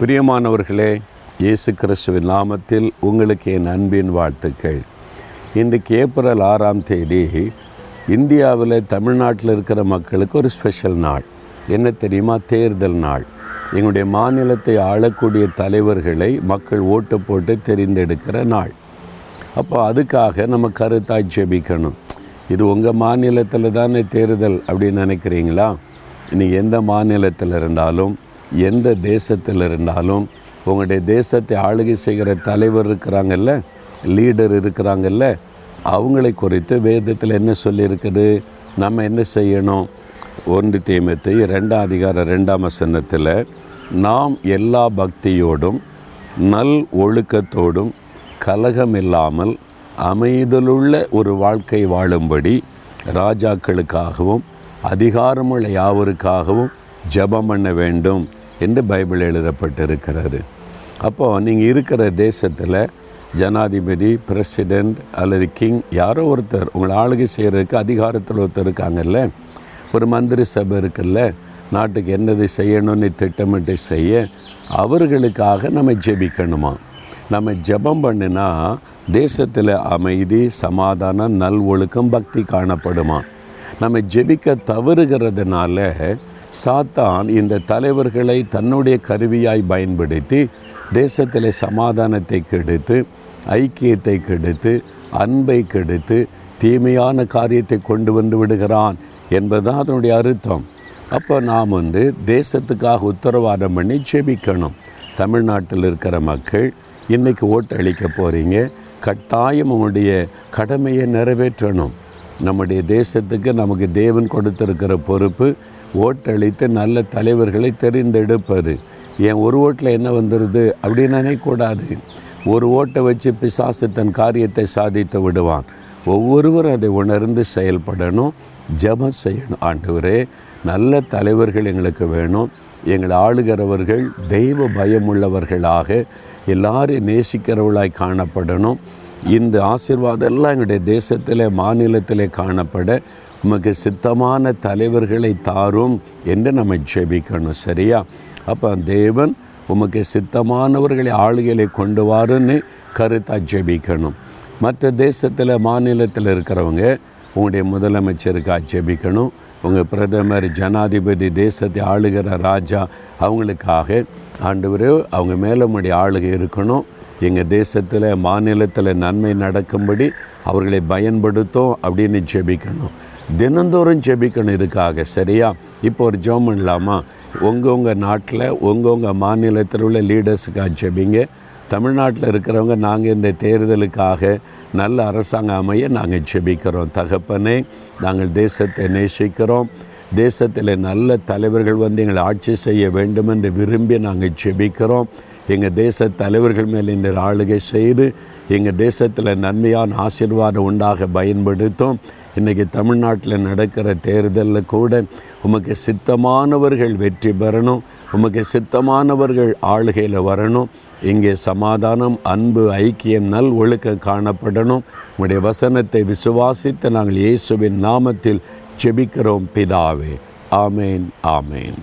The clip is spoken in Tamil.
பிரியமானவர்களே இயேசு கிறிஸ்துவின் நாமத்தில் உங்களுக்கு என் அன்பின் வாழ்த்துக்கள். இன்றைக்கு ஏப்ரல் ஆறாம் தேதி இந்தியாவில் தமிழ்நாட்டில் இருக்கிற மக்களுக்கு ஒரு ஸ்பெஷல் நாள். என்ன தெரியுமா? தேர்தல் நாள். எங்களுடைய மாநிலத்தை ஆளக்கூடிய தலைவர்களை மக்கள் ஓட்டு போட்டு தெரிந்தெடுக்கிற நாள். அப்போ அதுக்காக நம்ம கருத்தாய் ஜெபிக்கணும். இது உங்கள் மாநிலத்தில் தானே தேர்தல் அப்படின்னு நினைக்கிறீங்களா? நீ எந்த மாநிலத்தில் இருந்தாலும் எந்த தேசத்தில் இருந்தாலும் உங்களுடைய தேசத்தை ஆளுகை செய்கிற தலைவர் இருக்கிறாங்கல்ல லீடர் இருக்கிறாங்கல்ல அவங்களை குறித்து வேதத்தில் என்ன சொல்லியிருக்குது? நம்ம என்ன செய்யணும்? ஒன்று தீமத்தை ரெண்டாம் அதிகார ரெண்டாம் வசனத்தில் நாம் எல்லா பக்தியோடும் நல் ஒழுக்கத்தோடும் கலகம் இல்லாமல் அமைதலுள்ள ஒரு வாழ்க்கை வாழும்படி ராஜாக்களுக்காகவும் அதிகாரமுள்ள யாவருக்காகவும் ஜெபம் பண்ண வேண்டும். என்று பைபிள் எழுதப்பட்டிருக்கிறது. அப்போது நீங்கள் இருக்கிற தேசத்தில் ஜனாதிபதி பிரசிடெண்ட் அல்லது கிங் யாரோ ஒருத்தர் உங்களை ஆளுகை செய்கிறதுக்கு அதிகாரத்தில் ஒருத்தர் இருக்காங்கல்ல? ஒரு மந்திரி சபை இருக்குல்ல? நாட்டுக்கு என்னது செய்யணும்னு திட்டமிட்டு செய்ய அவர்களுக்காக நம்ம ஜெபிக்கணுமா? நம்ம ஜெபம் பண்ணினா தேசத்தில் அமைதி சமாதானம் நல் ஒழுக்கம் பக்தி காணப்படுமா? நம்ம ஜெபிக்க தவறுகிறதுனால சாத்தான் இந்த தலைவர்களை தன்னுடைய கருவியாய் பயன்படுத்தி தேசத்தில் சமாதானத்தை கெடுத்து ஐக்கியத்தை கெடுத்து அன்பை கெடுத்து தீமையான காரியத்தை கொண்டு வந்து விடுகிறான் என்பதுதான் அதனுடைய அர்த்தம். அப்போ நாம் வந்து தேசத்துக்காக உத்தரவாதம் பண்ணி செபிக்கணும் தமிழ்நாட்டில் இருக்கிற மக்கள் இன்றைக்கி ஓட்டு அளிக்க போகிறீங்க கட்டாயம் உங்களுடைய கடமையை நிறைவேற்றணும். நம்முடைய தேசத்துக்கு நமக்கு தேவன் கொடுத்திருக்கிற பொறுப்பு ஓட்டளித்து நல்ல தலைவர்களை தெரிந்தெடுப்பது. என் ஒரு ஓட்டில் என்ன வந்துடுது அப்படின்னு நினைக்கக்கூடாது. ஒரு ஓட்டை வச்சு பிசாசு தன் காரியத்தை சாதித்து விடுவான். ஒவ்வொருவரும் அதை உணர்ந்து செயல்படணும் ஜபம் செய்யணும். ஆண்டவரே நல்ல தலைவர்கள் எங்களுக்கு வேணும். எங்களை ஆளுகிறவர்கள் தெய்வ பயமுள்ளவர்களாக எல்லாரையும் நேசிக்கிறவர்களாய் காணப்படணும். இந்த ஆசீர்வாதம் எல்லாம் எங்களுடைய தேசத்தில் மாநிலத்தில் காணப்பட உமக்கு சித்தமான தலைவர்களை தாரும் என்று நம்ம ஜெபிக்கணும் சரியா? அப்போ தேவன் உமக்கு சித்தமானவர்களை ஆளுகளை கொண்டு வாருன்னு கருத்தாக ஜெபிக்கணும். மற்ற தேசத்தில் மாநிலத்தில் இருக்கிறவங்க உங்களுடைய முதலமைச்சருக்காக ஜெபிக்கணும். உங்கள் பிரதமர் ஜனாதிபதி தேசத்தை ஆளுகிற ராஜா அவங்களுக்காக ஆண்டவரே அவங்க மேலே உடைய ஆளுகை இருக்கணும். எங்கள் தேசத்தில் மாநிலத்தில் நன்மை நடக்கும்படி அவர்களை பயன்படுத்தும் அப்படின்னு ஜெபிக்கணும். தினந்தோறும் ஜெபிக்கணும் இதுக்காக சரியா? இப்போ ஒரு ஜோம் பண்ணலாமா? உங்கள் உங்கள் நாட்டில் உங்கள் உங்கள் மாநிலத்தில் உள்ள லீடர்ஸுக்காக ஜெபிங்க. தமிழ்நாட்டில் இருக்கிறவங்க நாங்கள் இந்த தேர்தலுக்காக நல்ல அரசாங்கம் அமைய நாங்கள் ஜெபிக்கிறோம். தகப்பனே நாங்கள் தேசத்தை நேசிக்கிறோம். தேசத்தில் நல்ல தலைவர்கள் வந்து எங்களை ஆட்சி செய்ய வேண்டும் என்று விரும்பி நாங்கள் ஜெபிக்கிறோம். எங்கள் தேச தலைவர்கள் மேல் இந்த ஆளுகை செய்து எங்கள் தேசத்தில் நன்மையான ஆசீர்வாதம் உண்டாக பயன்படுத்தும். இன்றைக்கி தமிழ்நாட்டில் நடக்கிற தேர்தலில் கூட உமக்கு சித்தமானவர்கள் வெற்றி பெறணும் உமக்கு சித்தமானவர்கள் ஆளுகையில் வரணும் இங்கே சமாதானம் அன்பு ஐக்கியம் நல் ஒழுக்கம் காணப்படணும். உங்களுடைய வசனத்தை விசுவாசித்து நாங்கள் இயேசுவின் நாமத்தில் செபிக்கிறோம் பிதாவே. ஆமேன் ஆமேன்.